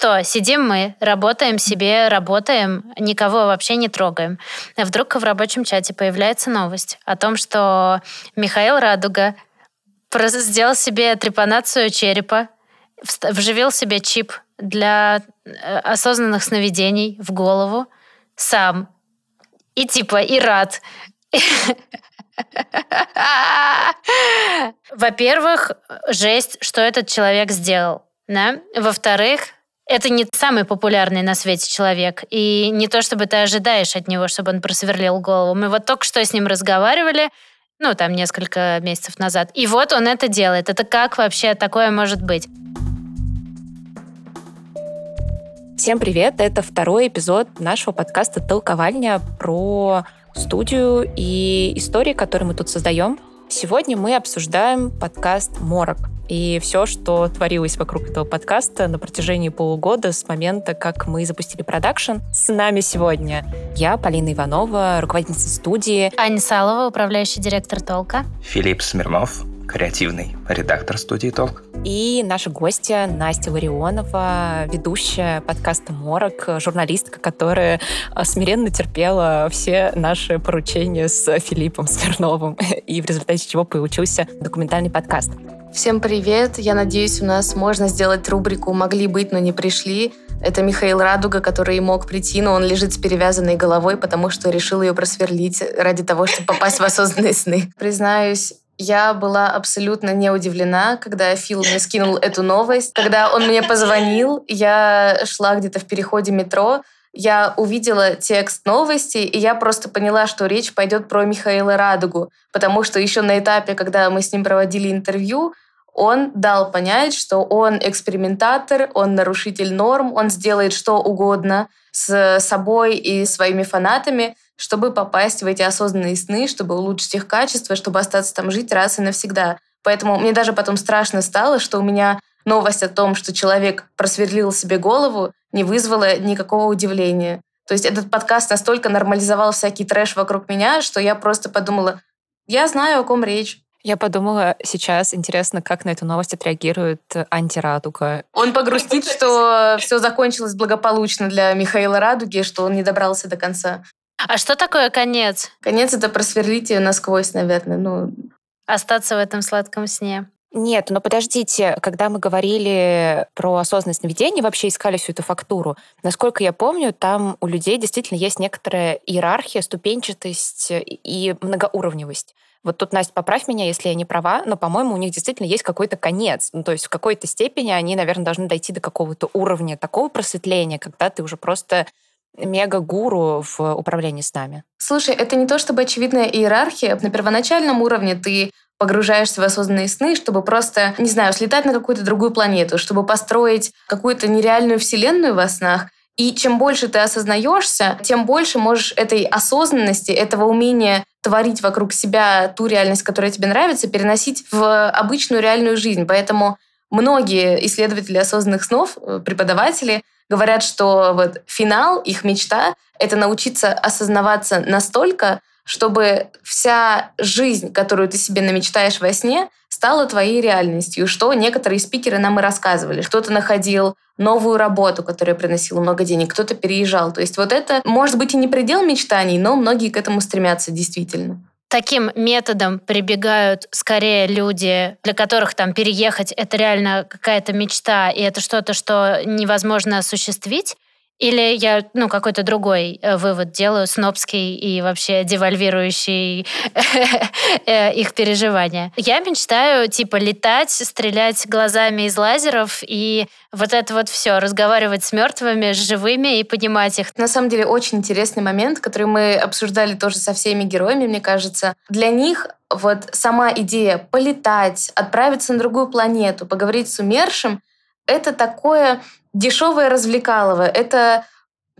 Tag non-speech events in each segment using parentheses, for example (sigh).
что, сидим мы, работаем себе, работаем, никого вообще не трогаем. А вдруг в рабочем чате появляется новость о том, что Михаил Радуга сделал себе трепанацию черепа, вживил себе чип для э, осознанных сновидений в голову сам. И типа, и рад. Во-первых, жесть, что этот человек сделал. Да? Во-вторых, это не самый популярный на свете человек. И не то, чтобы ты ожидаешь от него, чтобы он просверлил голову. Мы вот только что с ним разговаривали, ну, там, несколько месяцев назад. И вот он это делает. Это как вообще такое может быть? Всем привет! Это второй эпизод нашего подкаста «Толковальня» про студию и истории, которые мы тут создаем. Сегодня мы обсуждаем подкаст «Морок» и все, что творилось вокруг этого подкаста на протяжении полугода с момента, как мы запустили продакшн. С нами сегодня я, Полина Иванова, руководительница студии. Аня Салова, управляющий директор «Толка». Филипп Смирнов, креативный редактор студии «Толк». И наша гостья Настя Ларионова, ведущая подкаста «Морок», журналистка, которая а, смиренно терпела все наши поручения с Филиппом Смирновым, (laughs) и в результате чего получился документальный подкаст. Всем привет! Я надеюсь, у нас можно сделать рубрику «Могли быть, но не пришли». Это Михаил Радуга, который мог прийти, но он лежит с перевязанной головой, потому что решил ее просверлить ради того, чтобы попасть в осознанные сны. Признаюсь, я была абсолютно не удивлена, когда Фил мне скинул эту новость. Когда он мне позвонил, я шла где-то в переходе метро, я увидела текст новости, и я просто поняла, что речь пойдет про Михаила Радугу, потому что еще на этапе, когда мы с ним проводили интервью, он дал понять, что он экспериментатор, он нарушитель норм, он сделает что угодно с собой и своими фанатами, чтобы попасть в эти осознанные сны, чтобы улучшить их качество, чтобы остаться там жить раз и навсегда. Поэтому мне даже потом страшно стало, что у меня новость о том, что человек просверлил себе голову, не вызвала никакого удивления. То есть этот подкаст настолько нормализовал всякий трэш вокруг меня, что я просто подумала, я знаю, о ком речь. Я подумала сейчас, интересно, как на эту новость отреагирует антирадуга. Он погрустит, что все закончилось благополучно для Михаила Радуги, что он не добрался до конца. А что такое конец? Конец — это просверлить ее насквозь, наверное. Ну, Остаться в этом сладком сне. Нет, но подождите, когда мы говорили про осознанное сновидение, вообще искали всю эту фактуру, насколько я помню, там у людей действительно есть некоторая иерархия, ступенчатость и многоуровневость. Вот тут, Настя, поправь меня, если я не права, но, по-моему, у них действительно есть какой-то конец. Ну, то есть в какой-то степени они, наверное, должны дойти до какого-то уровня такого просветления, когда ты уже просто мега-гуру в управлении с нами. Слушай, это не то чтобы очевидная иерархия. На первоначальном уровне ты погружаешься в осознанные сны, чтобы просто, не знаю, слетать на какую-то другую планету, чтобы построить какую-то нереальную вселенную во снах. И чем больше ты осознаешься, тем больше можешь этой осознанности, этого умения творить вокруг себя ту реальность, которая тебе нравится, переносить в обычную реальную жизнь. Поэтому многие исследователи осознанных снов, э, преподаватели, говорят, что вот финал, их мечта — это научиться осознаваться настолько, чтобы вся жизнь, которую ты себе намечтаешь во сне, стала твоей реальностью, что некоторые спикеры нам и рассказывали. Кто-то находил новую работу, которая приносила много денег, кто-то переезжал. То есть вот это может быть и не предел мечтаний, но многие к этому стремятся действительно. Таким методом прибегают скорее люди, для которых там переехать это реально какая-то мечта, и это что-то, что невозможно осуществить. Или я, ну, какой-то другой э, вывод делаю, снобский и вообще девальвирующий (laughs) э, их переживания. Я мечтаю, типа, летать, стрелять глазами из лазеров и вот это вот все, разговаривать с мертвыми, с живыми и понимать их. На самом деле очень интересный момент, который мы обсуждали тоже со всеми героями, мне кажется. Для них вот сама идея полетать, отправиться на другую планету, поговорить с умершим, это такое дешевое развлекалово. Это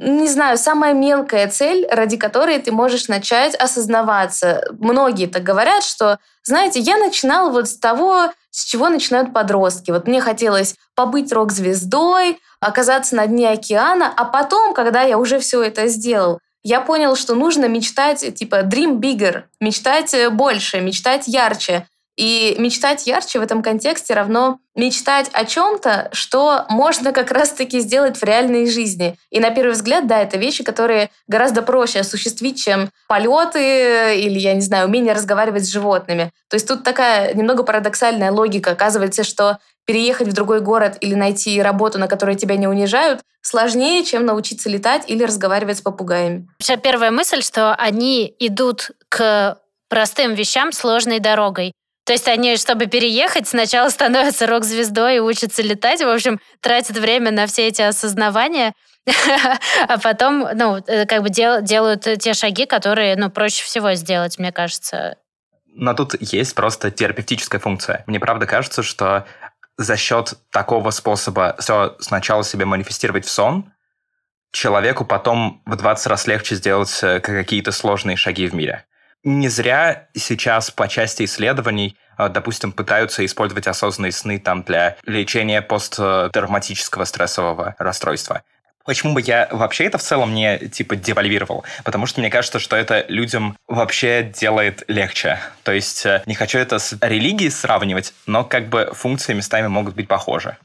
не знаю, самая мелкая цель, ради которой ты можешь начать осознаваться. Многие так говорят, что, знаете, я начинал вот с того, с чего начинают подростки. Вот мне хотелось побыть рок-звездой, оказаться на дне океана, а потом, когда я уже все это сделал, я понял, что нужно мечтать, типа, dream bigger, мечтать больше, мечтать ярче. И мечтать ярче в этом контексте равно мечтать о чем-то, что можно как раз-таки сделать в реальной жизни. И на первый взгляд, да, это вещи, которые гораздо проще осуществить, чем полеты или, я не знаю, умение разговаривать с животными. То есть тут такая немного парадоксальная логика. Оказывается, что переехать в другой город или найти работу, на которой тебя не унижают, сложнее, чем научиться летать или разговаривать с попугаями. Вообще, первая мысль, что они идут к простым вещам сложной дорогой. То есть они, чтобы переехать, сначала становятся рок-звездой и учатся летать, в общем, тратят время на все эти осознавания, (laughs) а потом, ну, э, как бы дел, делают те шаги, которые, ну, проще всего сделать, мне кажется. Но тут есть просто терапевтическая функция. Мне правда кажется, что за счет такого способа все сначала себе манифестировать в сон, человеку потом в 20 раз легче сделать э, какие-то сложные шаги в мире. Не зря сейчас по части исследований, э, допустим, пытаются использовать осознанные сны там для лечения посттравматического стрессового расстройства. Почему бы я вообще это в целом не, типа, девальвировал? Потому что мне кажется, что это людям вообще делает легче. То есть э, не хочу это с религией сравнивать, но как бы функции местами могут быть похожи.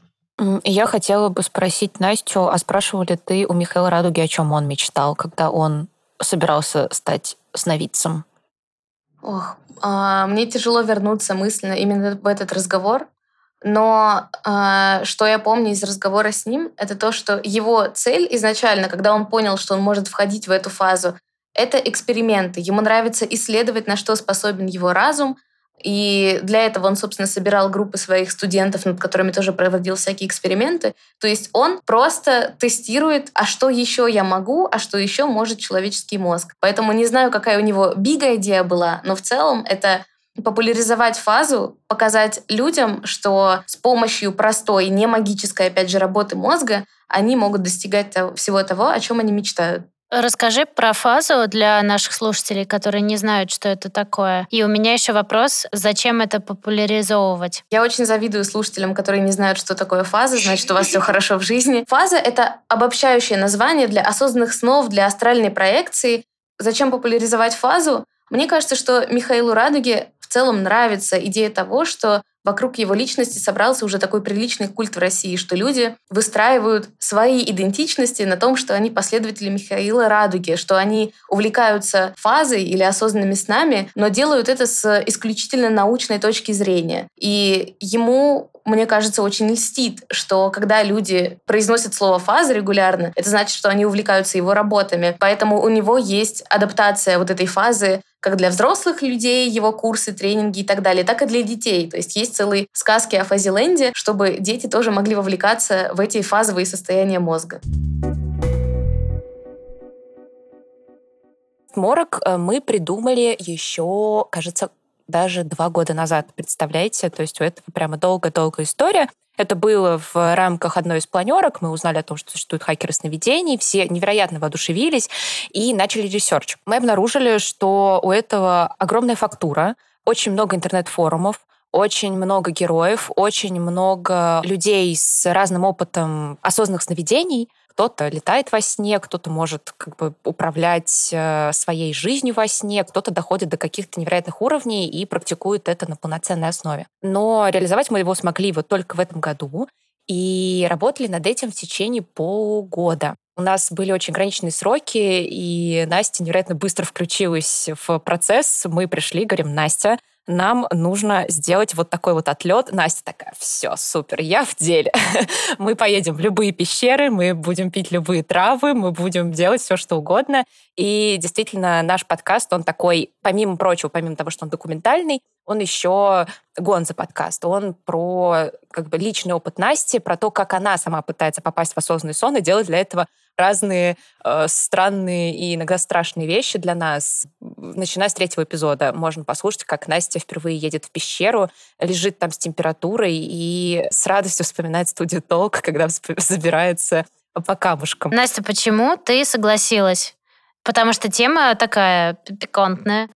Я хотела бы спросить Настю, а спрашивал ли ты у Михаила Радуги, о чем он мечтал, когда он собирался стать сновидцем? Ох, а, мне тяжело вернуться мысленно именно в этот разговор, но э, что я помню из разговора с ним, это то, что его цель изначально, когда он понял, что он может входить в эту фазу, это эксперименты. Ему нравится исследовать, на что способен его разум, и для этого он, собственно, собирал группы своих студентов, над которыми тоже проводил всякие эксперименты. То есть он просто тестирует, а что еще я могу, а что еще может человеческий мозг. Поэтому не знаю, какая у него бига идея была, но в целом это популяризовать фазу, показать людям, что с помощью простой, не магической, опять же, работы мозга они могут достигать всего того, о чем они мечтают. Расскажи про фазу для наших слушателей, которые не знают, что это такое. И у меня еще вопрос, зачем это популяризовывать? Я очень завидую слушателям, которые не знают, что такое фаза, значит, у вас все хорошо в жизни. Фаза — это обобщающее название для осознанных снов, для астральной проекции. Зачем популяризовать фазу? Мне кажется, что Михаилу Радуге в целом нравится идея того, что вокруг его личности собрался уже такой приличный культ в России, что люди выстраивают свои идентичности на том, что они последователи Михаила Радуги, что они увлекаются фазой или осознанными снами, но делают это с исключительно научной точки зрения. И ему мне кажется, очень льстит, что когда люди произносят слово «фаза» регулярно, это значит, что они увлекаются его работами. Поэтому у него есть адаптация вот этой фазы как для взрослых людей, его курсы, тренинги и так далее, так и для детей. То есть есть целые сказки о фазиленде, чтобы дети тоже могли вовлекаться в эти фазовые состояния мозга. Морок э, мы придумали еще, кажется, даже два года назад, представляете? То есть у этого прямо долго-долго история. Это было в рамках одной из планерок. Мы узнали о том, что существуют хакеры сновидений. Все невероятно воодушевились и начали research. Мы обнаружили, что у этого огромная фактура, очень много интернет-форумов, очень много героев, очень много людей с разным опытом осознанных сновидений — кто-то летает во сне, кто-то может как бы управлять э, своей жизнью во сне, кто-то доходит до каких-то невероятных уровней и практикует это на полноценной основе. Но реализовать мы его смогли вот только в этом году и работали над этим в течение полгода. У нас были очень ограниченные сроки, и Настя невероятно быстро включилась в процесс. Мы пришли, говорим, Настя, нам нужно сделать вот такой вот отлет. Настя такая, все, супер, я в деле. (laughs) мы поедем в любые пещеры, мы будем пить любые травы, мы будем делать все, что угодно. И действительно, наш подкаст, он такой, помимо прочего, помимо того, что он документальный, он еще Гонза подкаст. Он про как бы личный опыт Насти, про то, как она сама пытается попасть в осознанный сон и делать для этого разные э, странные и иногда страшные вещи для нас. Начиная с третьего эпизода можно послушать, как Настя впервые едет в пещеру, лежит там с температурой и с радостью вспоминает студию Толк, когда (laughs) забирается по камушкам. Настя, почему ты согласилась? Потому что тема такая пикантная.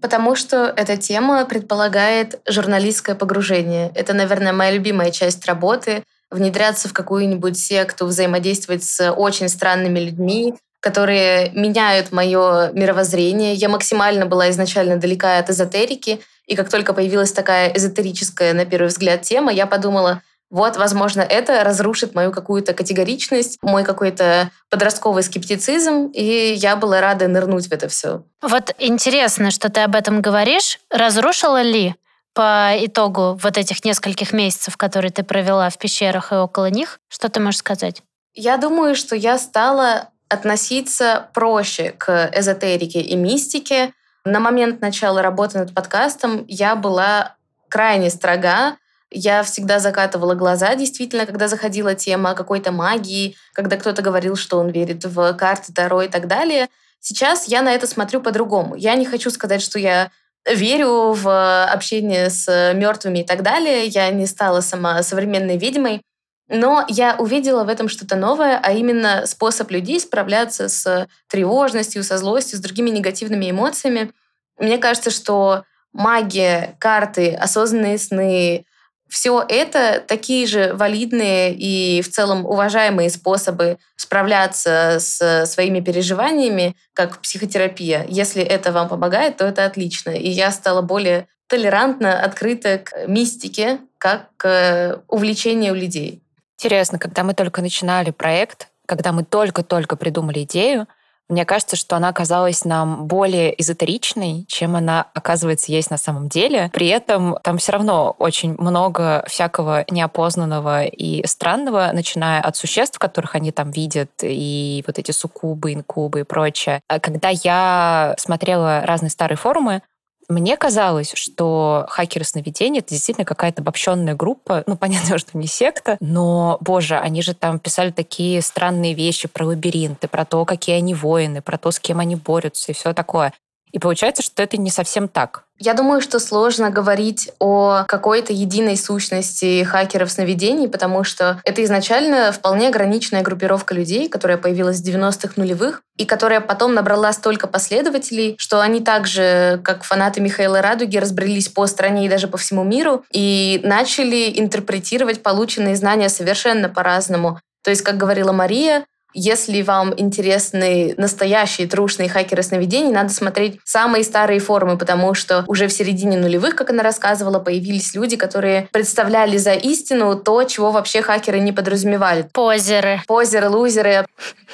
Потому что эта тема предполагает журналистское погружение. Это, наверное, моя любимая часть работы — внедряться в какую-нибудь секту, взаимодействовать с очень странными людьми, которые меняют мое мировоззрение. Я максимально была изначально далека от эзотерики, И как только появилась такая эзотерическая, на первый взгляд, тема, я подумала, вот, возможно, это разрушит мою какую-то категоричность, мой какой-то подростковый скептицизм, и я была рада нырнуть в это все. Вот интересно, что ты об этом говоришь. Разрушила ли по итогу вот этих нескольких месяцев, которые ты провела в пещерах и около них? Что ты можешь сказать? Я думаю, что я стала относиться проще к эзотерике и мистике. На момент начала работы над подкастом я была крайне строга я всегда закатывала глаза, действительно, когда заходила тема какой-то магии, когда кто-то говорил, что он верит в карты Таро и так далее. Сейчас я на это смотрю по-другому. Я не хочу сказать, что я верю в общение с мертвыми и так далее. Я не стала сама современной ведьмой. Но я увидела в этом что-то новое, а именно способ людей справляться с тревожностью, со злостью, с другими негативными эмоциями. Мне кажется, что магия, карты, осознанные сны, все это такие же валидные и в целом уважаемые способы справляться с своими переживаниями, как психотерапия. Если это вам помогает, то это отлично. И я стала более толерантно, открыта к мистике, как к увлечению людей. Интересно, когда мы только начинали проект, когда мы только-только придумали идею, мне кажется, что она оказалась нам более эзотеричной, чем она, оказывается, есть на самом деле. При этом там все равно очень много всякого неопознанного и странного, начиная от существ, которых они там видят, и вот эти суккубы, инкубы и прочее. А когда я смотрела разные старые форумы, мне казалось, что хакеры сновидений — это действительно какая-то обобщенная группа. Ну, (laughs) понятно, что не секта, но, боже, они же там писали такие странные вещи про лабиринты, про то, какие они воины, про то, с кем они борются и все такое. И получается, что это не совсем так. Я думаю, что сложно говорить о какой-то единой сущности хакеров сновидений, потому что это изначально вполне ограниченная группировка людей, которая появилась в 90-х нулевых, и которая потом набрала столько последователей, что они также, как фанаты Михаила Радуги, разбрелись по стране и даже по всему миру, и начали интерпретировать полученные знания совершенно по-разному. То есть, как говорила Мария, если вам интересны настоящие трушные хакеры сновидений, надо смотреть самые старые форумы, потому что уже в середине нулевых, как она рассказывала, появились люди, которые представляли за истину то, чего вообще хакеры не подразумевали. Позеры. Позеры, лузеры.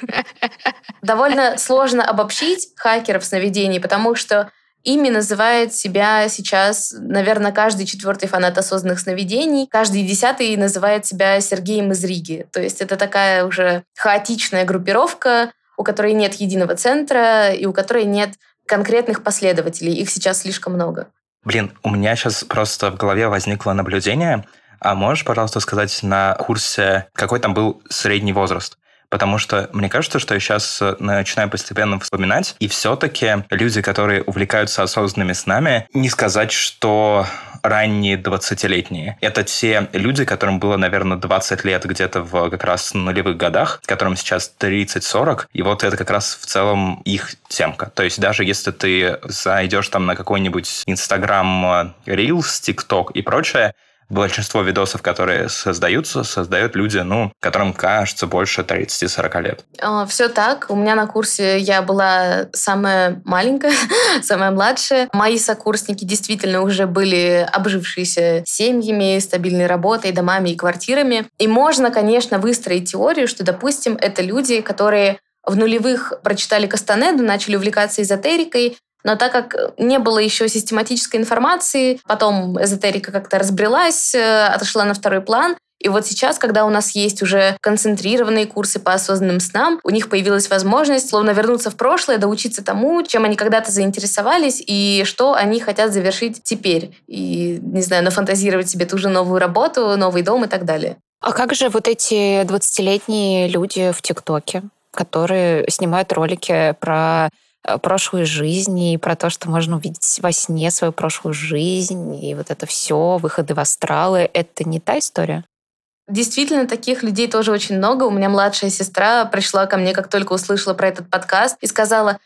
(laughs) Довольно сложно обобщить хакеров сновидений, потому что Ими называет себя сейчас, наверное, каждый четвертый фанат осознанных сновидений. Каждый десятый называет себя Сергеем из Риги. То есть это такая уже хаотичная группировка, у которой нет единого центра и у которой нет конкретных последователей. Их сейчас слишком много. Блин, у меня сейчас просто в голове возникло наблюдение. А можешь, пожалуйста, сказать на курсе, какой там был средний возраст? Потому что мне кажется, что я сейчас э, начинаю постепенно вспоминать, и все-таки люди, которые увлекаются осознанными снами, не сказать, что ранние 20-летние. Это те люди, которым было, наверное, 20 лет где-то в как раз нулевых годах, которым сейчас 30-40, и вот это как раз в целом их темка. То есть даже если ты зайдешь там на какой-нибудь Инстаграм, Reels, ТикТок и прочее, большинство видосов, которые создаются, создают люди, ну, которым кажется больше 30-40 лет. А, Все так. У меня на курсе я была самая маленькая, (laughs) самая младшая. Мои сокурсники действительно уже были обжившиеся семьями, стабильной работой, домами и квартирами. И можно, конечно, выстроить теорию, что, допустим, это люди, которые в нулевых прочитали Кастанеду, начали увлекаться эзотерикой, но так как не было еще систематической информации, потом эзотерика как-то разбрелась, э, отошла на второй план, и вот сейчас, когда у нас есть уже концентрированные курсы по осознанным снам, у них появилась возможность словно вернуться в прошлое, доучиться тому, чем они когда-то заинтересовались и что они хотят завершить теперь. И, не знаю, нафантазировать себе ту же новую работу, новый дом и так далее. А как же вот эти 20-летние люди в ТикТоке, которые снимают ролики про прошлой жизни, и про то, что можно увидеть во сне свою прошлую жизнь, и вот это все, выходы в астралы, это не та история? Действительно, таких людей тоже очень много. У меня младшая сестра пришла ко мне, как только услышала про этот подкаст, и сказала,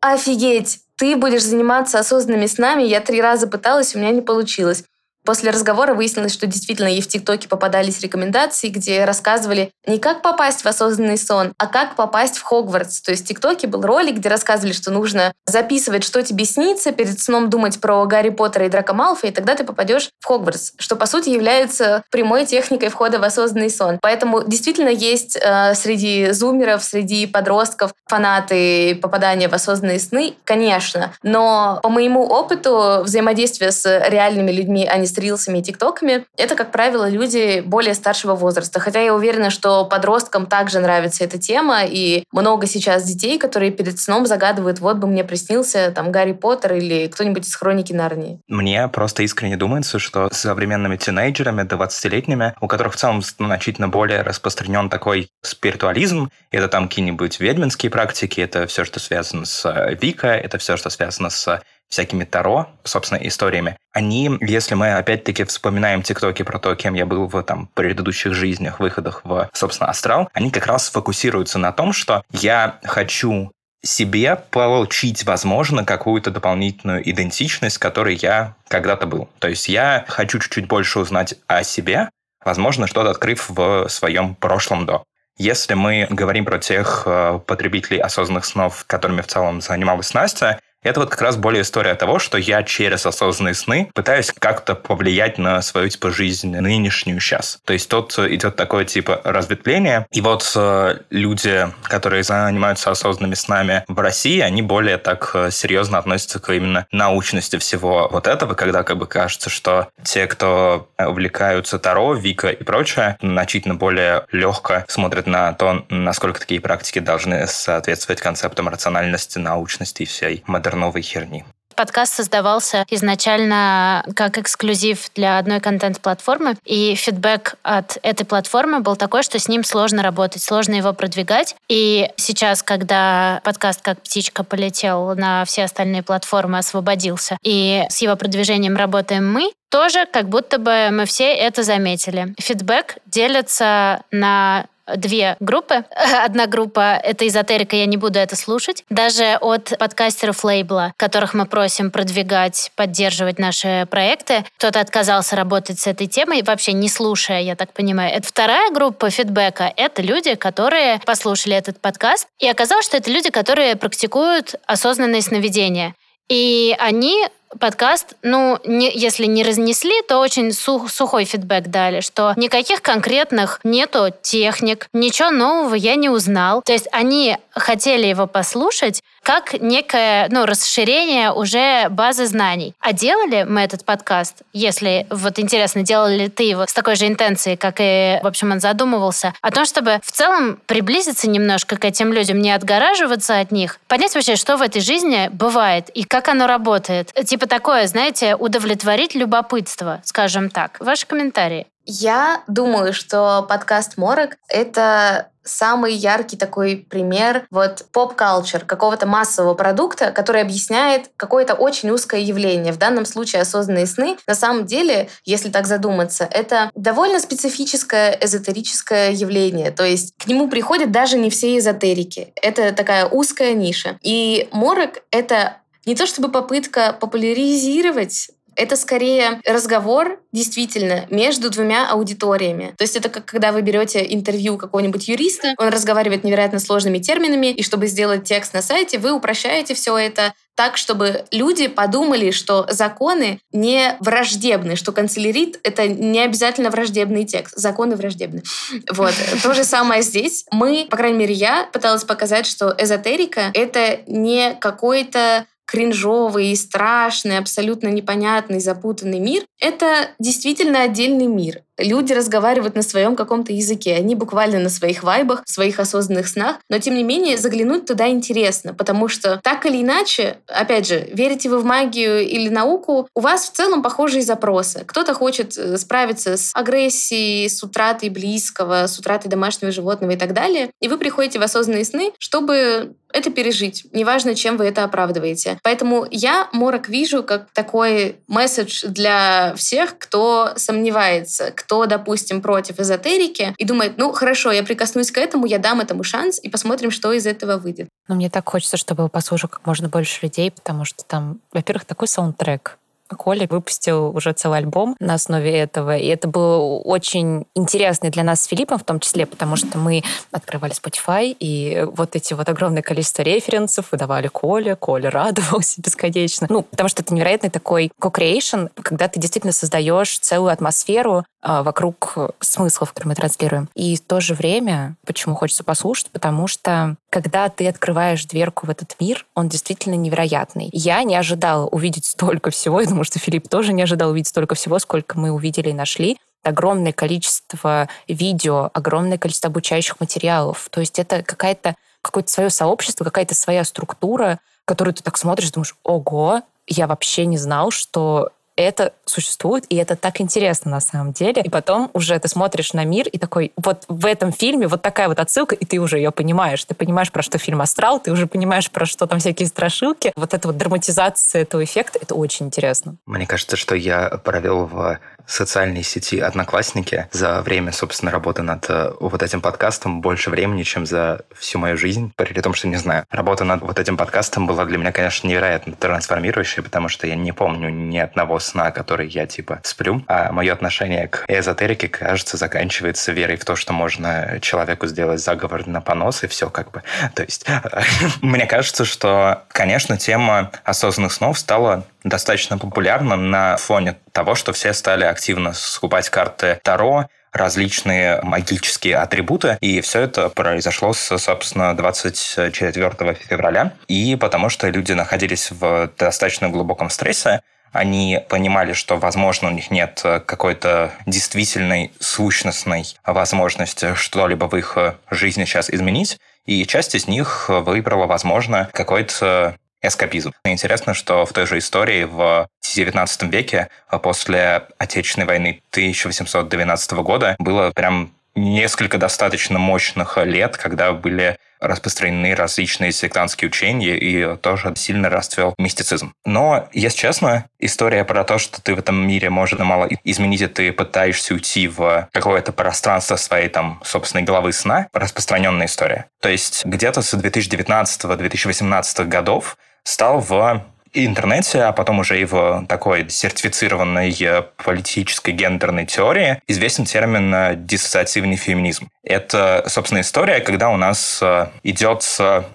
офигеть, ты будешь заниматься осознанными снами. Я три раза пыталась, у меня не получилось. После разговора выяснилось, что действительно ей в ТикТоке попадались рекомендации, где рассказывали не как попасть в осознанный сон, а как попасть в Хогвартс. То есть в ТикТоке был ролик, где рассказывали, что нужно записывать, что тебе снится, перед сном думать про Гарри Поттера и Драко Малфа, и тогда ты попадешь в Хогвартс, что по сути является прямой техникой входа в осознанный сон. Поэтому действительно есть э, среди зумеров, среди подростков фанаты попадания в осознанные сны, конечно. Но по моему опыту взаимодействия с реальными людьми, а не с рилсами и тиктоками, это, как правило, люди более старшего возраста. Хотя я уверена, что подросткам также нравится эта тема, и много сейчас детей, которые перед сном загадывают, вот бы мне приснился там Гарри Поттер или кто-нибудь из Хроники Нарнии. Мне просто искренне думается, что с современными тинейджерами, 20-летними, у которых в целом значительно более распространен такой спиритуализм, это там какие-нибудь ведьминские практики, это все, что связано с э, Вика, это все, что связано с всякими Таро, собственно, историями, они, если мы опять-таки вспоминаем тиктоки про то, кем я был в там предыдущих жизнях, выходах в, собственно, астрал, они как раз фокусируются на том, что я хочу себе получить, возможно, какую-то дополнительную идентичность, которой я когда-то был. То есть я хочу чуть-чуть больше узнать о себе, возможно, что-то открыв в своем прошлом до. Если мы говорим про тех э, потребителей осознанных снов, которыми в целом занималась Настя, это вот как раз более история того, что я через осознанные сны пытаюсь как-то повлиять на свою типа жизнь нынешнюю сейчас. То есть тут идет такое типа разветвление. И вот э, люди, которые занимаются осознанными снами в России, они более так э, серьезно относятся к именно научности всего вот этого, когда как бы кажется, что те, кто увлекаются Таро, Вика и прочее, значительно более легко смотрят на то, насколько такие практики должны соответствовать концептам рациональности, научности и всей модернизации новой херни. Подкаст создавался изначально как эксклюзив для одной контент-платформы, и фидбэк от этой платформы был такой, что с ним сложно работать, сложно его продвигать. И сейчас, когда подкаст «Как птичка» полетел на все остальные платформы, освободился, и с его продвижением работаем мы, тоже как будто бы мы все это заметили. Фидбэк делится на две группы. (laughs) Одна группа — это эзотерика, я не буду это слушать. Даже от подкастеров лейбла, которых мы просим продвигать, поддерживать наши проекты, кто-то отказался работать с этой темой, вообще не слушая, я так понимаю. Это вторая группа фидбэка — это люди, которые послушали этот подкаст, и оказалось, что это люди, которые практикуют осознанное сновидение. И они подкаст, ну, не, если не разнесли, то очень сух, сухой фидбэк дали, что никаких конкретных нету техник, ничего нового я не узнал. То есть они хотели его послушать как некое, ну, расширение уже базы знаний. А делали мы этот подкаст, если, вот интересно, делали ли ты его с такой же интенцией, как и, в общем, он задумывался, о том, чтобы в целом приблизиться немножко к этим людям, не отгораживаться от них, понять вообще, что в этой жизни бывает и как оно работает. Типа такое, знаете, удовлетворить любопытство, скажем так. Ваши комментарии. Я думаю, что подкаст «Морок» — это самый яркий такой пример вот поп-калчер, какого-то массового продукта, который объясняет какое-то очень узкое явление. В данном случае осознанные сны. На самом деле, если так задуматься, это довольно специфическое эзотерическое явление. То есть к нему приходят даже не все эзотерики. Это такая узкая ниша. И морок — это не то чтобы попытка популяризировать это скорее разговор действительно между двумя аудиториями. То есть это как когда вы берете интервью какого-нибудь юриста, он разговаривает невероятно сложными терминами, и чтобы сделать текст на сайте, вы упрощаете все это так, чтобы люди подумали, что законы не враждебны, что канцелярит — это не обязательно враждебный текст. Законы враждебны. (laughs) Вот. То же самое здесь. Мы, по крайней мере, я пыталась показать, что эзотерика — это не какой-то кринжовый, страшный, абсолютно непонятный, запутанный мир, это действительно отдельный мир. Люди разговаривают на своем каком-то языке, они буквально на своих вайбах, в своих осознанных снах, но тем не менее заглянуть туда интересно, потому что так или иначе, опять же, верите вы в магию или науку, у вас в целом похожие запросы. Кто-то хочет э, справиться с агрессией, с утратой близкого, с утратой домашнего животного и так далее, и вы приходите в осознанные сны, чтобы это пережить. Неважно, чем вы это оправдываете. Поэтому я морок вижу как такой месседж для всех, кто сомневается, кто, допустим, против эзотерики и думает, ну хорошо, я прикоснусь к этому, я дам этому шанс и посмотрим, что из этого выйдет. Но мне так хочется, чтобы послушал как можно больше людей, потому что там, во-первых, такой саундтрек Коля выпустил уже целый альбом на основе этого. И это было очень интересно для нас с Филиппом в том числе, потому что мы открывали Spotify, и вот эти вот огромное количество референсов выдавали Коля, Коля (laughs) радовался бесконечно. Ну, потому что это невероятный такой co-creation, когда ты действительно создаешь целую атмосферу вокруг смыслов, которые мы транслируем. И в то же время, почему хочется послушать, потому что когда ты открываешь дверку в этот мир, он действительно невероятный. Я не ожидала увидеть столько всего, я думаю, что Филипп тоже не ожидал увидеть столько всего, сколько мы увидели и нашли огромное количество видео, огромное количество обучающих материалов. То есть это какая-то какое-то свое сообщество, какая-то своя структура, которую ты так смотришь, думаешь, ого, я вообще не знал, что это существует, и это так интересно на самом деле. И потом уже ты смотришь на мир, и такой, вот в этом фильме вот такая вот отсылка, и ты уже ее понимаешь. Ты понимаешь, про что фильм «Астрал», ты уже понимаешь, про что там всякие страшилки. Вот эта вот драматизация этого эффекта, это очень интересно. Мне кажется, что я провел в социальной сети «Одноклассники» за время, собственно, работы над э, вот этим подкастом больше времени, чем за всю мою жизнь. При том, что, не знаю, работа над вот этим подкастом была для меня, конечно, невероятно трансформирующей, потому что я не помню ни одного сна, который я, типа, сплю. А мое отношение к эзотерике, кажется, заканчивается верой в то, что можно человеку сделать заговор на понос, и все как бы. (laughs) То есть, (laughs) мне кажется, что, конечно, тема осознанных снов стала достаточно популярна на фоне того, что все стали активно скупать карты Таро, различные магические атрибуты. И все это произошло, с, собственно, 24 февраля. И потому что люди находились в достаточно глубоком стрессе, они понимали, что, возможно, у них нет какой-то действительной сущностной возможности что-либо в их жизни сейчас изменить. И часть из них выбрала, возможно, какой-то эскапизм. Интересно, что в той же истории в XIX веке, после Отечественной войны 1812 года, было прям несколько достаточно мощных лет, когда были распространены различные сектантские учения и тоже сильно расцвел мистицизм. Но, если честно, история про то, что ты в этом мире можно мало изменить, и ты пытаешься уйти в какое-то пространство своей там собственной головы сна, распространенная история. То есть где-то с 2019-2018 годов стал в интернете, а потом уже и в такой сертифицированной э, политической гендерной теории известен термин э, диссоциативный феминизм. Это, собственно, история, когда у нас э, идет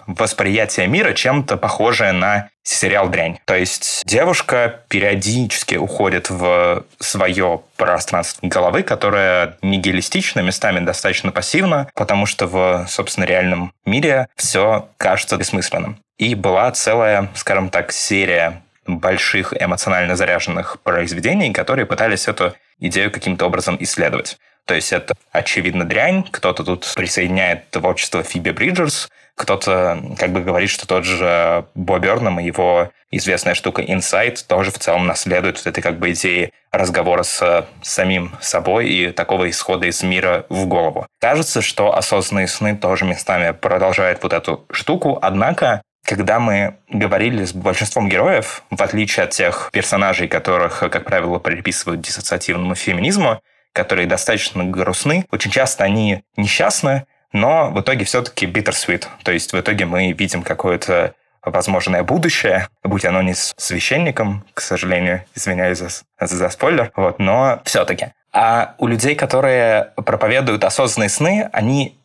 восприятие мира чем-то похожее на сериал «Дрянь». То есть девушка периодически уходит в свое пространство головы, которое нигилистично, местами достаточно пассивно, потому что в, собственно, реальном мире все кажется бессмысленным. И была целая, скажем так, серия больших эмоционально заряженных произведений, которые пытались эту идею каким-то образом исследовать. То есть это, очевидно, дрянь. Кто-то тут присоединяет творчество Фиби Бриджерс, кто-то как бы говорит, что тот же Бо Бернам и его известная штука Insight тоже в целом наследует вот этой как бы идеи разговора с самим собой и такого исхода из мира в голову. Кажется, что осознанные сны тоже местами продолжают вот эту штуку, однако когда мы говорили с большинством героев, в отличие от тех персонажей, которых, как правило, приписывают диссоциативному феминизму, которые достаточно грустны, очень часто они несчастны, но в итоге все-таки bittersweet. То есть в итоге мы видим какое-то возможное будущее, будь оно не с священником, к сожалению, извиняюсь за, за спойлер, вот, но все-таки. А у людей, которые проповедуют осознанные сны, они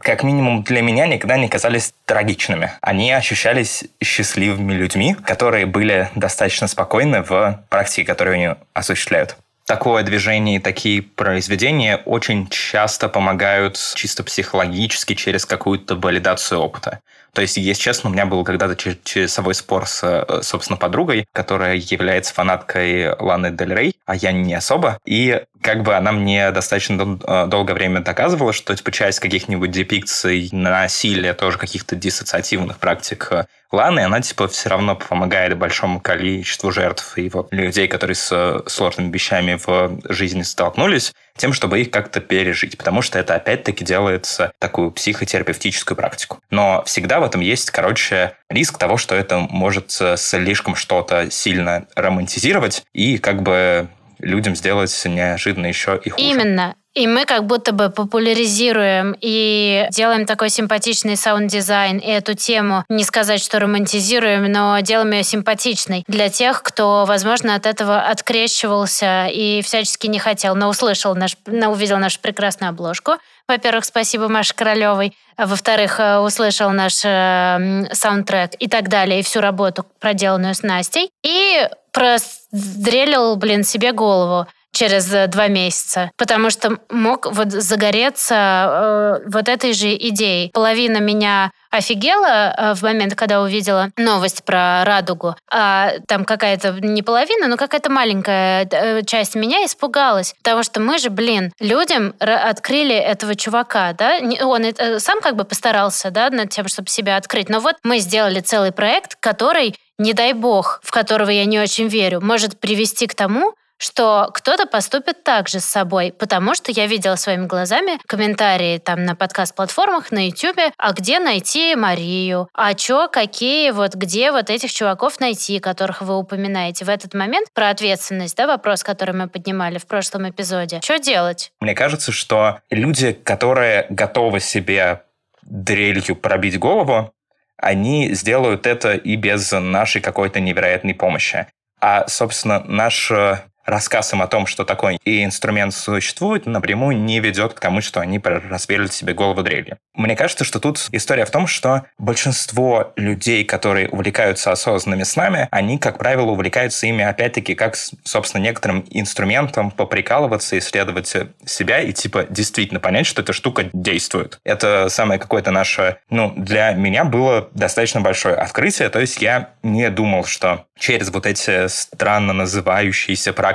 как минимум для меня, никогда не казались трагичными. Они ощущались счастливыми людьми, которые были достаточно спокойны в практике, которую они осуществляют. Такое движение и такие произведения очень часто помогают чисто психологически через какую-то валидацию опыта. То есть, если честно, у меня был когда-то часовой спор с, э, собственно, подругой, которая является фанаткой Ланы Дель Рей, а я не особо. И как бы она мне достаточно э, долгое время доказывала, что типа часть каких-нибудь депикций насилия, тоже каких-то диссоциативных практик э, Ланы, она типа все равно помогает большому количеству жертв и вот людей, которые с сложными вещами в жизни столкнулись, тем, чтобы их как-то пережить, потому что это опять-таки делается такую психотерапевтическую практику. Но всегда в этом есть, короче, риск того, что это может слишком что-то сильно романтизировать и как бы людям сделать неожиданно еще и хуже. Именно. И мы как будто бы популяризируем и делаем такой симпатичный саунд-дизайн. И эту тему, не сказать, что романтизируем, но делаем ее симпатичной для тех, кто, возможно, от этого открещивался и всячески не хотел, но услышал наш, но увидел нашу прекрасную обложку. Во-первых, спасибо Маше Королевой. Во-вторых, э, услышал наш э, саундтрек и так далее, и всю работу, проделанную с Настей. И прострелил, блин, себе голову через э, два месяца, потому что мог вот загореться э, вот этой же идеей. Половина меня офигела э, в момент, когда увидела новость про радугу, а там какая-то не половина, но какая-то маленькая э, часть меня испугалась, потому что мы же, блин, людям открыли этого чувака, да, он сам как бы постарался, да, над тем, чтобы себя открыть, но вот мы сделали целый проект, который не дай бог, в которого я не очень верю, может привести к тому, что кто-то поступит так же с собой, потому что я видела своими глазами комментарии там на подкаст-платформах, на YouTube, а где найти Марию, а чё, какие, вот где вот этих чуваков найти, которых вы упоминаете в этот момент, про ответственность, да, вопрос, который мы поднимали в прошлом эпизоде. Что делать? Мне кажется, что люди, которые готовы себе дрелью пробить голову, они сделают это и без нашей какой-то невероятной помощи. А, собственно, наш рассказ им о том, что такой и инструмент существует, напрямую не ведет к тому, что они разберут себе голову дрелью. Мне кажется, что тут история в том, что большинство людей, которые увлекаются осознанными снами, они, как правило, увлекаются ими, опять-таки, как, собственно, некоторым инструментом поприкалываться, исследовать себя и, типа, действительно понять, что эта штука действует. Это самое какое-то наше, ну, для меня было достаточно большое открытие, то есть я не думал, что через вот эти странно называющиеся практики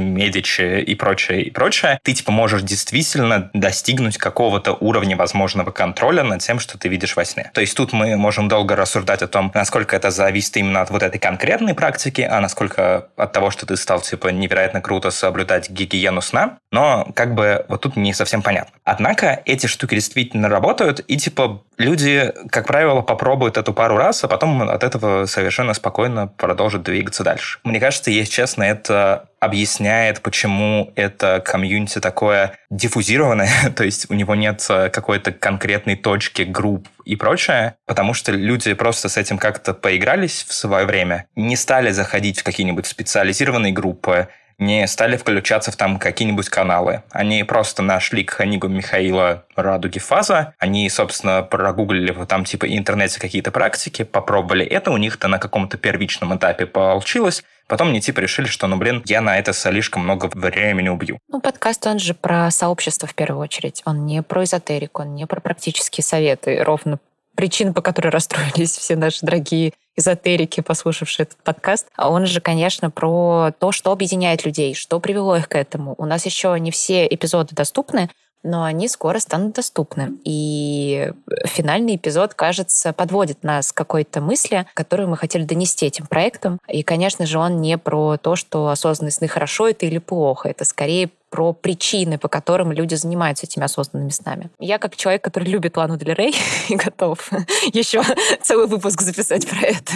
Медичи и прочее, и прочее, ты, типа, можешь действительно достигнуть какого-то уровня возможного контроля над тем, что ты видишь во сне. То есть тут мы можем долго рассуждать о том, насколько это зависит именно от вот этой конкретной практики, а насколько от того, что ты стал, типа, невероятно круто соблюдать гигиену сна, но как бы вот тут не совсем понятно. Однако эти штуки действительно работают, и, типа, люди, как правило, попробуют эту пару раз, а потом от этого совершенно спокойно продолжат двигаться дальше. Мне кажется, если честно, это объясняет, почему это комьюнити такое диффузированное, (laughs) то есть у него нет какой-то конкретной точки, групп и прочее, потому что люди просто с этим как-то поигрались в свое время, не стали заходить в какие-нибудь специализированные группы, не стали включаться в там какие-нибудь каналы. Они просто нашли книгу Михаила Радуги Фаза, они, собственно, прогуглили там типа интернете какие-то практики, попробовали это, у них-то на каком-то первичном этапе получилось, Потом они типа решили, что, ну, блин, я на это слишком много времени убью. Ну, подкаст, он же про сообщество в первую очередь. Он не про эзотерику, он не про практические советы. Ровно причина, по которой расстроились все наши дорогие эзотерики, послушавшие этот подкаст. А он же, конечно, про то, что объединяет людей, что привело их к этому. У нас еще не все эпизоды доступны, но они скоро станут доступны. И финальный эпизод, кажется, подводит нас к какой-то мысли, которую мы хотели донести этим проектом. И, конечно же, он не про то, что осознанные сны хорошо это или плохо. Это скорее про причины, по которым люди занимаются этими осознанными снами. Я как человек, который любит Лану Дель Рей (laughs) и готов еще целый выпуск записать про это,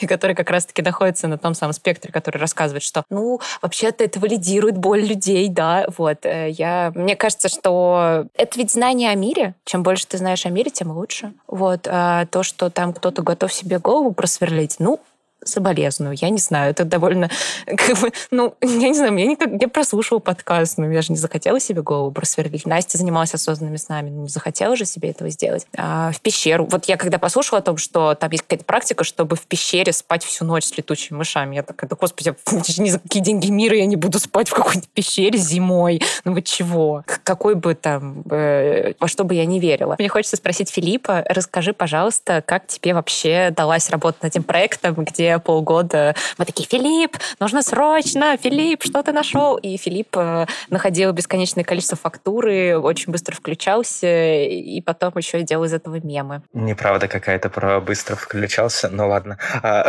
и который как раз-таки находится на том самом спектре, который рассказывает, что, ну, вообще-то это валидирует боль людей, да, вот. Э, я, мне кажется, что это ведь знание о мире. Чем больше ты знаешь о мире, тем лучше. Вот. А то, что там кто-то готов себе голову просверлить, ну, соболезную. Я не знаю, это довольно... (laughs) Как бы, ну, я не знаю, я, никак, я прослушивала подкаст, но я же не захотела себе голову просверлить. Настя занималась осознанными снами, но не захотела же себе этого сделать. А в пещеру. Вот я когда послушала о том, что там есть какая-то практика, чтобы в пещере спать всю ночь с летучими мышами, я такая, да господи, (laughs) ни за какие деньги мира я не буду спать в какой-то пещере зимой. Ну вы чего? Какой бы там... Э, во что бы я не верила. Мне хочется спросить Филиппа, расскажи, пожалуйста, как тебе вообще далась работа над этим проектом, где полгода мы такие, Филипп, нужно срочно, Филипп, что ты нашел? И Филипп э, находил бесконечное количество фактуры, очень быстро включался, и потом еще делал из этого мемы. Неправда какая-то про быстро включался, ну ладно. А,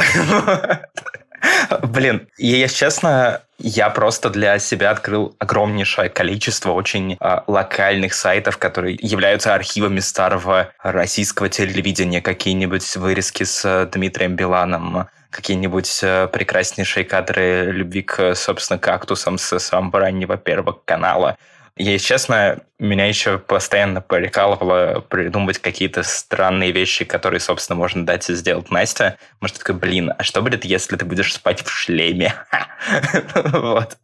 (laughs) Блин, если честно, я просто для себя открыл огромнейшее количество очень э, локальных сайтов, которые являются архивами старого российского телевидения, какие-нибудь вырезки с э, Дмитрием Биланом, какие-нибудь э, прекраснейшие кадры любви к, собственно, кактусам с самого раннего первого канала, Если честно, меня еще постоянно прикалывало придумывать какие-то странные вещи, которые, собственно, можно дать и сделать Настя. Может, такой, блин, а что будет, если ты будешь спать в шлеме? (laughs) Вот.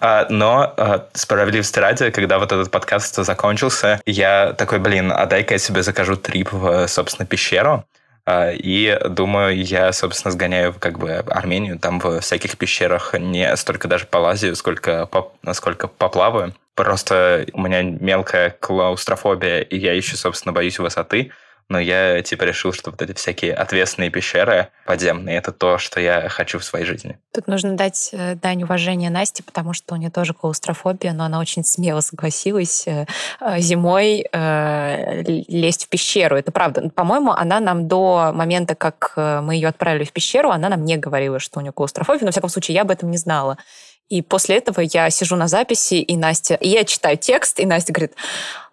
А, но а, справедливости ради, когда вот этот подкаст закончился, я такой, блин, а дай-ка я себе закажу трип в, собственно, пещеру. А, и думаю, я, собственно, сгоняю как бы Армению, там в всяких пещерах не столько даже полазию, сколько, по, сколько поплаваю. Просто у меня мелкая клаустрофобия, и я еще, собственно, боюсь высоты но я типа решил, что вот эти всякие отвесные пещеры подземные, это то, что я хочу в своей жизни. Тут нужно дать э, дань уважения Насте, потому что у нее тоже клаустрофобия, но она очень смело согласилась э, э, зимой лезть в пещеру. Это правда. По-моему, она нам до момента, как мы ее отправили в пещеру, она нам не говорила, что у нее клаустрофобия, но, во всяком случае, я об этом не знала. И после этого я сижу на записи, и Настя... И я читаю текст, и Настя говорит,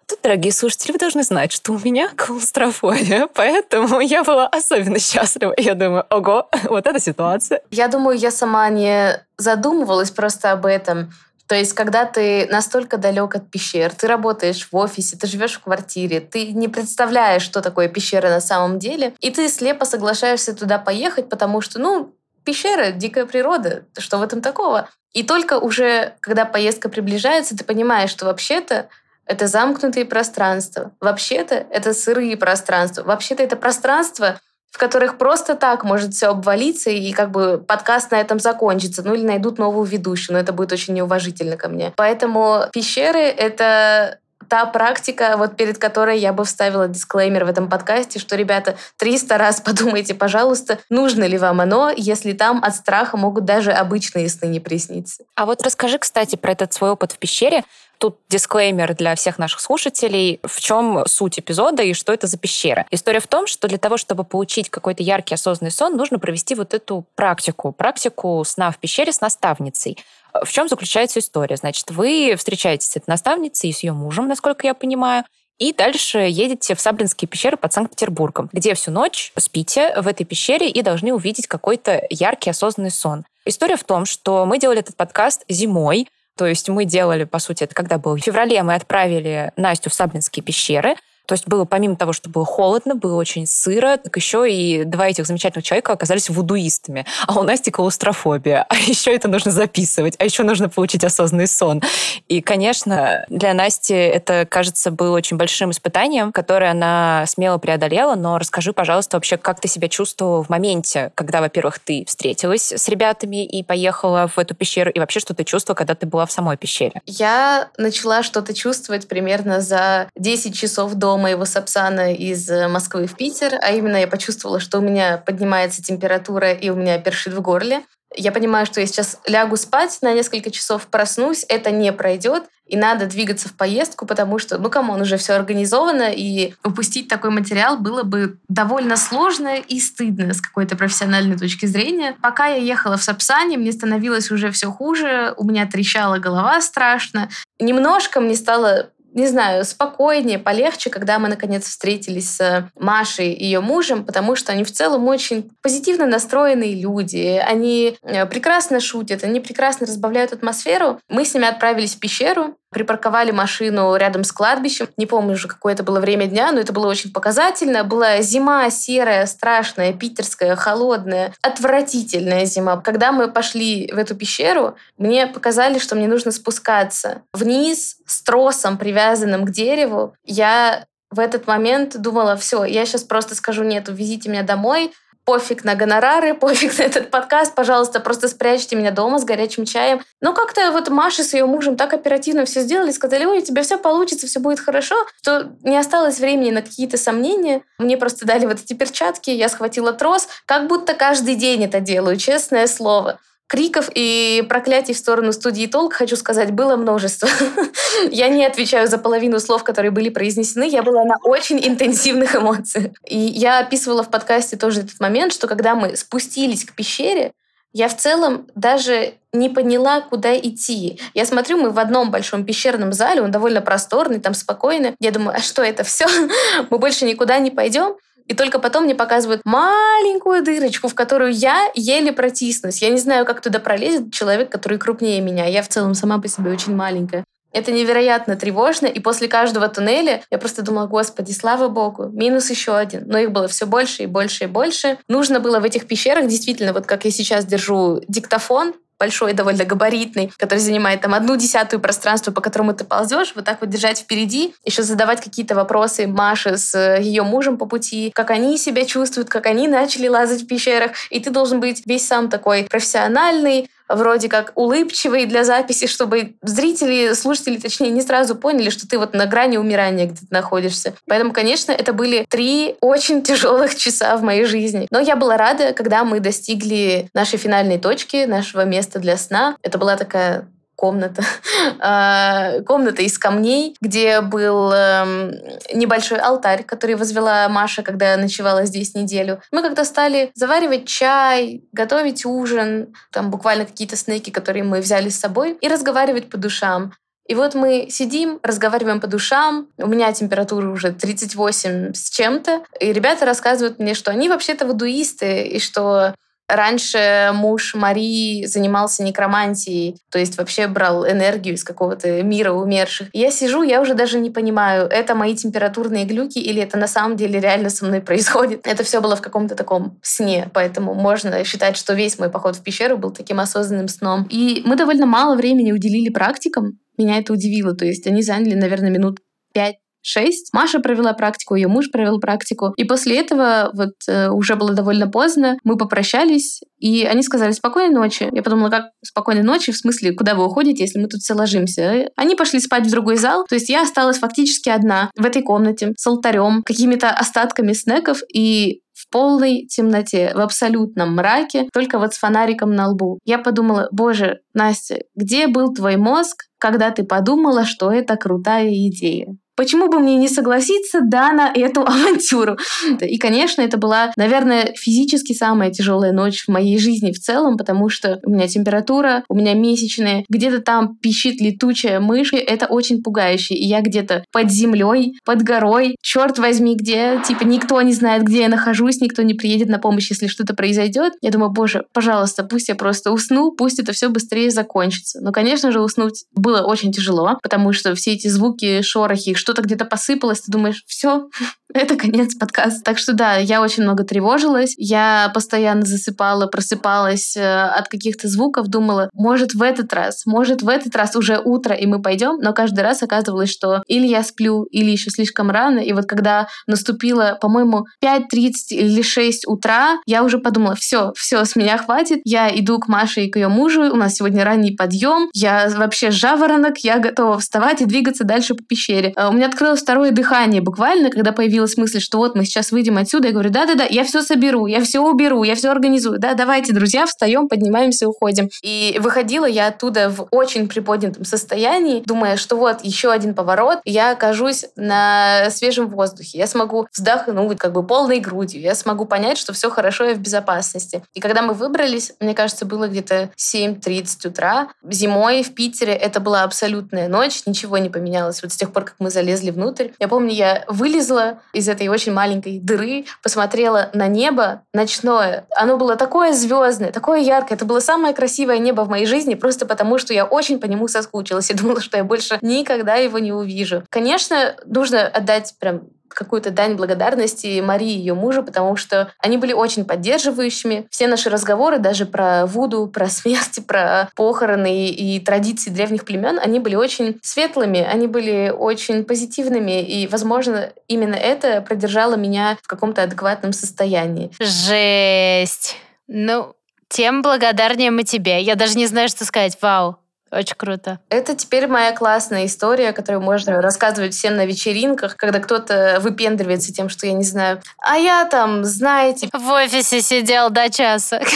Тут, дорогие слушатели, вы должны знать, что у меня клаустрофобия, (laughs) поэтому я была особенно счастлива. Я думаю, ого, вот эта ситуация. Я думаю, я сама не задумывалась просто об этом. То есть, когда ты настолько далек от пещер, ты работаешь в офисе, ты живешь в квартире, ты не представляешь, что такое пещера на самом деле, и ты слепо соглашаешься туда поехать, потому что, ну, пещера, дикая природа, что в этом такого? И только уже, когда поездка приближается, ты понимаешь, что вообще-то это замкнутые пространства. Вообще-то это сырые пространства. Вообще-то это пространство, в которых просто так может все обвалиться, и как бы подкаст на этом закончится. Ну или найдут новую ведущую, но это будет очень неуважительно ко мне. Поэтому пещеры — это та практика, вот перед которой я бы вставила дисклеймер в этом подкасте, что, ребята, 300 раз (laughs) подумайте, пожалуйста, нужно ли вам оно, если там от страха могут даже обычные сны не присниться. А вот расскажи, кстати, про этот свой опыт в пещере. Тут дисклеймер для всех наших слушателей. В чем суть эпизода и что это за пещера? История в том, что для того, чтобы получить какой-то яркий осознанный сон, нужно провести вот эту практику. Практику сна в пещере с наставницей. В чем заключается история? Значит, вы встречаетесь с этой наставницей и с ее мужем, насколько я понимаю, и дальше едете в Саблинские пещеры под Санкт-Петербургом, где всю ночь спите в этой пещере и должны увидеть какой-то яркий осознанный сон. История в том, что мы делали этот подкаст зимой, то есть мы делали, по сути, это когда было? В феврале мы отправили Настю в Саблинские пещеры, то есть было, помимо того, что было холодно, было очень сыро, так еще и два этих замечательных человека оказались вудуистами. А у Насти клаустрофобия. А еще это нужно записывать. А еще нужно получить осознанный сон. И, конечно, для Насти это, кажется, было очень большим испытанием, которое она смело преодолела. Но расскажи, пожалуйста, вообще, как ты себя чувствовала в моменте, когда, во-первых, ты встретилась с ребятами и поехала в эту пещеру, и вообще, что ты чувствовала, когда ты была в самой пещере? Я начала что-то чувствовать примерно за 10 часов до моего Сапсана из э, Москвы в Питер, а именно я почувствовала, что у меня поднимается температура и у меня першит в горле. Я понимаю, что я сейчас лягу спать на несколько часов, проснусь, это не пройдет, и надо двигаться в поездку, потому что, ну, кому он уже все организовано, и упустить такой материал было бы довольно сложно и стыдно с какой-то профессиональной точки зрения. Пока я ехала в Сапсане, мне становилось уже все хуже, у меня трещала голова страшно. Немножко мне стало не знаю, спокойнее, полегче, когда мы наконец встретились с Машей и ее мужем, потому что они в целом очень позитивно настроенные люди. Они э, прекрасно шутят, они прекрасно разбавляют атмосферу. Мы с ними отправились в пещеру, припарковали машину рядом с кладбищем. Не помню уже, какое это было время дня, но это было очень показательно. Была зима серая, страшная, питерская, холодная, отвратительная зима. Когда мы пошли в эту пещеру, мне показали, что мне нужно спускаться вниз с тросом, привязанным к дереву. Я в этот момент думала, все, я сейчас просто скажу, нет, увезите меня домой, пофиг на гонорары, (laughs) пофиг на этот подкаст, пожалуйста, просто спрячьте меня дома с горячим чаем. Но как-то вот Маша с ее мужем так оперативно все сделали, сказали, ой, у тебя все получится, все будет хорошо, что не осталось времени на какие-то сомнения. Мне просто дали вот эти перчатки, я схватила трос, как будто каждый день это делаю, честное слово. Криков и проклятий в сторону студии «Толк», хочу сказать, было множество. (laughs) я не отвечаю за половину слов, которые были произнесены. Я была на очень интенсивных эмоциях. И я описывала в подкасте тоже этот момент, что когда мы спустились к пещере, я в целом даже не поняла, куда идти. Я смотрю, мы в одном большом пещерном зале, он довольно просторный, там спокойно. Я думаю, а что это все? (laughs) мы больше никуда не пойдем. И только потом мне показывают маленькую дырочку, в которую я еле протиснусь. Я не знаю, как туда пролезет человек, который крупнее меня. Я в целом сама по себе очень маленькая. Это невероятно тревожно, и после каждого туннеля я просто думала, господи, слава богу, минус еще один. Но их было все больше и больше и больше. Нужно было в этих пещерах действительно, вот как я сейчас держу диктофон, большой, довольно габаритный, который занимает там одну десятую пространства, по которому ты ползешь, вот так вот держать впереди, еще задавать какие-то вопросы Маше с э, ее мужем по пути, как они себя чувствуют, как они начали лазать в пещерах, и ты должен быть весь сам такой профессиональный, вроде как улыбчивый для записи, чтобы зрители, слушатели, точнее, не сразу поняли, что ты вот на грани умирания где-то находишься. Поэтому, конечно, это были три очень тяжелых (laughs) часа в моей жизни. Но я была рада, когда мы достигли нашей финальной точки, нашего места для сна. Это была такая комната, (laughs) а, комната из камней, где был эм, небольшой алтарь, который возвела Маша, когда ночевала здесь неделю. Мы когда стали заваривать чай, готовить ужин, там буквально какие-то снеки, которые мы взяли с собой, и разговаривать по душам. И вот мы сидим, разговариваем по душам. У меня температура уже 38 с чем-то. И ребята рассказывают мне, что они вообще-то вудуисты, и что Раньше муж Марии занимался некромантией, то есть вообще брал энергию из какого-то мира умерших. Я сижу, я уже даже не понимаю, это мои температурные глюки или это на самом деле реально со мной происходит. Это все было в каком-то таком сне, поэтому можно считать, что весь мой поход в пещеру был таким осознанным сном. И мы довольно мало времени уделили практикам. Меня это удивило. То есть они заняли, наверное, минут пять 6. Маша провела практику, ее муж провел практику. И после этого вот э, уже было довольно поздно. Мы попрощались, и они сказали спокойной ночи. Я подумала, как спокойной ночи, в смысле, куда вы уходите, если мы тут все ложимся? Они пошли спать в другой зал. То есть я осталась фактически одна в этой комнате с алтарем, какими-то остатками снеков и в полной темноте, в абсолютном мраке, только вот с фонариком на лбу. Я подумала, боже, Настя, где был твой мозг, когда ты подумала, что это крутая идея? Почему бы мне не согласиться, да, на эту (laughs) авантюру? И, конечно, это была, наверное, физически самая тяжелая ночь в моей жизни в целом, потому что у меня температура, у меня месячные, где-то там пищит летучая мышь, и это очень пугающе. И я где-то под землей, под горой, черт возьми, где, типа, никто не знает, где я нахожусь, никто не приедет на помощь, если что-то произойдет. Я думаю, боже, пожалуйста, пусть я просто усну, пусть это все быстрее закончится. Но, конечно же, уснуть было очень тяжело, потому что все эти звуки, шорохи, что-то где-то посыпалось, ты думаешь, все, (laughs) это конец подкаста. Так что да, я очень много тревожилась, я постоянно засыпала, просыпалась э, от каких-то звуков, думала, может в этот раз, может в этот раз уже утро, и мы пойдем, но каждый раз оказывалось, что или я сплю, или еще слишком рано, и вот когда наступило, по-моему, 5.30 или 6 утра, я уже подумала, все, все, с меня хватит, я иду к Маше и к ее мужу, у нас сегодня ранний подъем, я вообще жаворонок, я готова вставать и двигаться дальше по пещере. Меня открылось второе дыхание буквально, когда появилась мысль, что вот мы сейчас выйдем отсюда. Я говорю, да-да-да, я все соберу, я все уберу, я все организую. Да, давайте, друзья, встаем, поднимаемся, уходим. И выходила я оттуда в очень приподнятом состоянии, думая, что вот еще один поворот, я окажусь на свежем воздухе. Я смогу вздохнуть как бы полной грудью. Я смогу понять, что все хорошо, я в безопасности. И когда мы выбрались, мне кажется, было где-то 7.30 утра. Зимой в Питере это была абсолютная ночь, ничего не поменялось. Вот с тех пор, как мы залезли залезли внутрь. Я помню, я вылезла из этой очень маленькой дыры, посмотрела на небо ночное. Оно было такое звездное, такое яркое. Это было самое красивое небо в моей жизни, просто потому что я очень по нему соскучилась и думала, что я больше никогда его не увижу. Конечно, нужно отдать прям какую-то дань благодарности Марии и ее мужу, потому что они были очень поддерживающими. Все наши разговоры, даже про Вуду, про смерть, про похороны и традиции древних племен, они были очень светлыми, они были очень позитивными, и, возможно, именно это продержало меня в каком-то адекватном состоянии. Жесть! Ну, тем благодарнее мы тебе. Я даже не знаю, что сказать. Вау. Очень круто. Это теперь моя классная история, которую можно рассказывать всем на вечеринках, когда кто-то выпендривается тем, что я не знаю. А я там, знаете... В офисе сидел до часа. (laughs)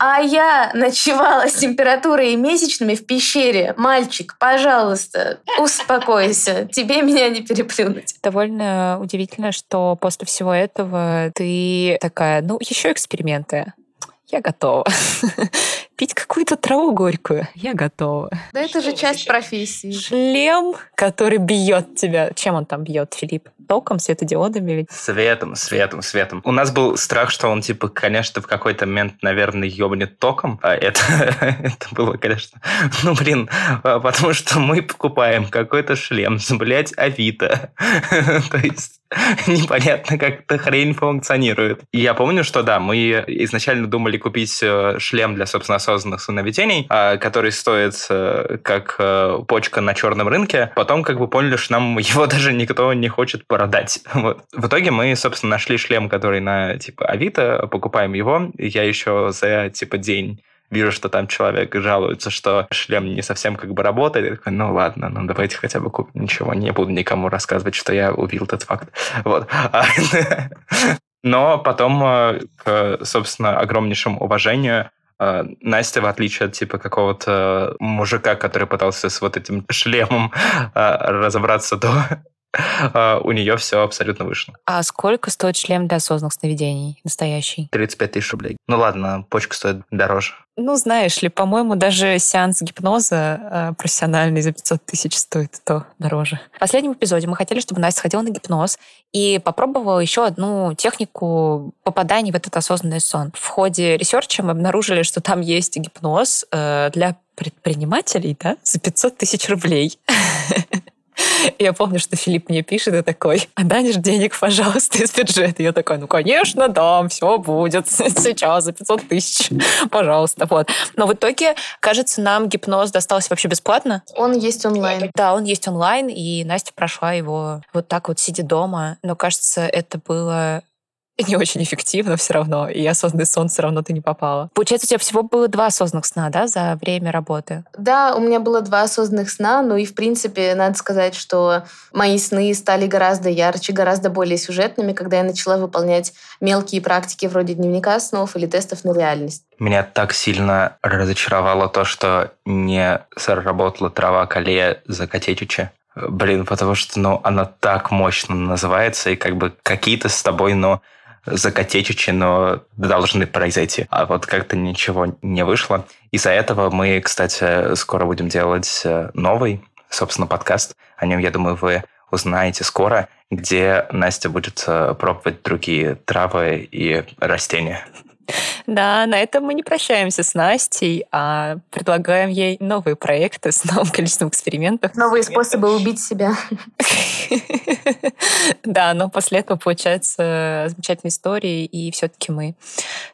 А я ночевала с температурой и месячными в пещере. Мальчик, пожалуйста, успокойся. Тебе меня не переплюнуть. Довольно удивительно, что после всего этого ты такая, ну, еще эксперименты. Я готова. (laughs) пить какую-то траву горькую. Я готова. Да это же часть профессии. Шлем, который бьет тебя. Чем он там бьет, Филипп? Током, светодиодами? или- Светом, светом, светом. У нас был страх, что он, типа, конечно, в какой-то момент, наверное, ёбнет током. А это, (laughs) это было, конечно... Ну, блин, а, потому что мы покупаем какой-то шлем блядь, Авито. (laughs) То есть (laughs) непонятно, как эта хрень функционирует. Я помню, что да, мы изначально думали купить э, шлем для, собственно, осознанных сновидений, а, который стоит э, как э, почка на черном рынке. Потом как бы поняли, что нам (laughs) его даже никто не хочет продать. (laughs) Вот. В итоге мы, собственно, нашли шлем, который на, типа, Авито, покупаем его. Я еще за, типа, день вижу, что там человек жалуется, что шлем не совсем как бы работает. Я такой, ну ладно, ну давайте хотя бы купим. Ничего, не буду никому рассказывать, что я увидел этот факт. (laughs) Вот. (laughs) Но потом, э, к, собственно, огромнейшему уважению, э, Настя, в отличие от типа какого-то мужика, который пытался с вот этим шлемом э, разобраться до, э, у нее все абсолютно вышло. А сколько стоит шлем для осознанных сновидений настоящий? 35 тысяч рублей. Ну ладно, почка стоит дороже. Ну, знаешь ли, по-моему, даже сеанс гипноза э, профессиональный за 500 тысяч стоит то дороже. В последнем эпизоде мы хотели, чтобы Настя сходила на гипноз и попробовала еще одну технику попадания в этот осознанный сон. В ходе ресерча мы обнаружили, что там есть гипноз э, для предпринимателей, да, за 500 тысяч рублей. (laughs) Я помню, что Филипп мне пишет и такой, а дашь денег, пожалуйста, из бюджета? Я такая, ну, конечно, дам, все будет (laughs) сейчас за 500 тысяч, пожалуйста. Вот. Но в итоге, кажется, нам гипноз достался вообще бесплатно. Он есть онлайн. Да, он есть онлайн, и Настя прошла его вот так вот, сидя дома. Но, кажется, это было (laughs) не очень эффективно все равно, и осознанный сон все равно ты не попала. Получается, у тебя всего было два осознанных сна, да, за время работы? Да, у меня было два осознанных сна, ну и, в принципе, надо сказать, что мои сны стали гораздо ярче, гораздо более сюжетными, когда я начала выполнять мелкие практики вроде дневника снов или тестов на реальность. Меня так сильно разочаровало то, что не сработала трава колея за. Блин, потому что, ну, она так мощно называется, и как бы какие-то с тобой, ну, закотечичи, но должны произойти. А вот как-то ничего не вышло. Из-за этого мы, кстати, скоро будем делать э, новый, собственно, подкаст. О нем, я думаю, вы узнаете скоро, где Настя будет э, пробовать другие травы и растения. Да, на этом мы не прощаемся с Настей, а предлагаем ей новые проекты с новым количеством экспериментов. Новые способы убить себя. Да, но после этого получаются замечательные истории, и все-таки мы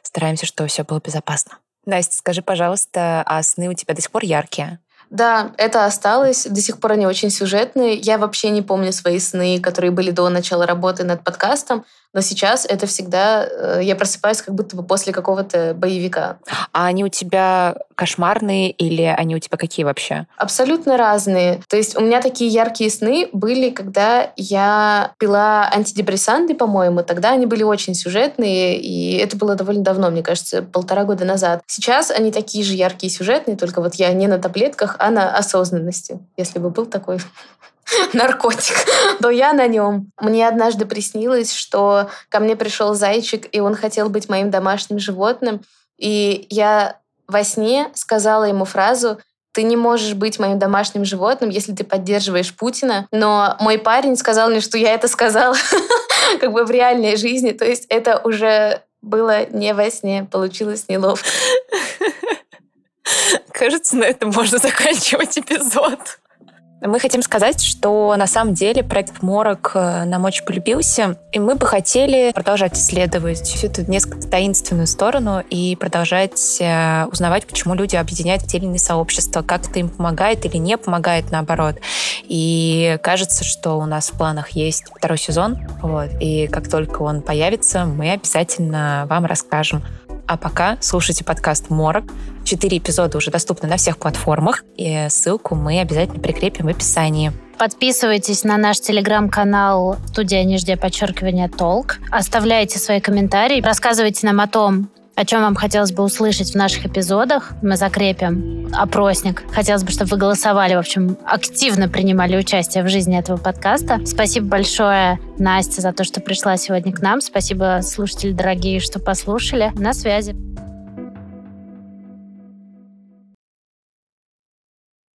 стараемся, чтобы все было безопасно. Настя, скажи, пожалуйста, а сны у тебя до сих пор яркие? Да, это осталось. До сих пор они очень сюжетные. Я вообще не помню свои сны, которые были до начала работы над подкастом. Но сейчас это всегда... э, Я просыпаюсь как будто бы после какого-то боевика. А они у тебя кошмарные или они у тебя какие вообще? Абсолютно разные. То есть у меня такие яркие сны были, когда я пила антидепрессанты, по-моему. Тогда они были очень сюжетные, и это было довольно давно, мне кажется, полтора года назад. Сейчас они такие же яркие и сюжетные, только вот я не на таблетках, а на осознанности. Если бы был такой (laughs) наркотик, (laughs) то я на нем. Мне однажды приснилось, что ко мне пришел зайчик, и он хотел быть моим домашним животным. И я во сне сказала ему фразу ты не можешь быть моим домашним животным, если ты поддерживаешь Путина. Но мой парень сказал мне, что я это сказала (laughs) как бы в реальной жизни. То есть это уже было не во сне, получилось неловко. Кажется, на этом можно заканчивать эпизод. Мы хотим сказать, что на самом деле проект Морок э, нам очень полюбился, и мы бы хотели продолжать исследовать всю эту несколько таинственную сторону и продолжать э, узнавать, почему люди объединяют иные сообщества, как это им помогает или не помогает, наоборот. И кажется, что у нас в планах есть второй сезон, вот, и как только он появится, мы обязательно вам расскажем. А пока слушайте подкаст «Морок». Четыре эпизода уже доступны на всех платформах, и ссылку мы обязательно прикрепим в описании. Подписывайтесь на наш телеграм-канал «Студия нижнее подчеркивание Толк». Оставляйте свои комментарии, рассказывайте нам о том, о чем вам хотелось бы услышать в наших эпизодах. Мы закрепим опросник. Хотелось бы, чтобы вы голосовали, в общем, активно принимали участие в жизни этого подкаста. Спасибо большое, Настя, за то, что пришла сегодня к нам. Спасибо, слушатели дорогие, что послушали. На связи.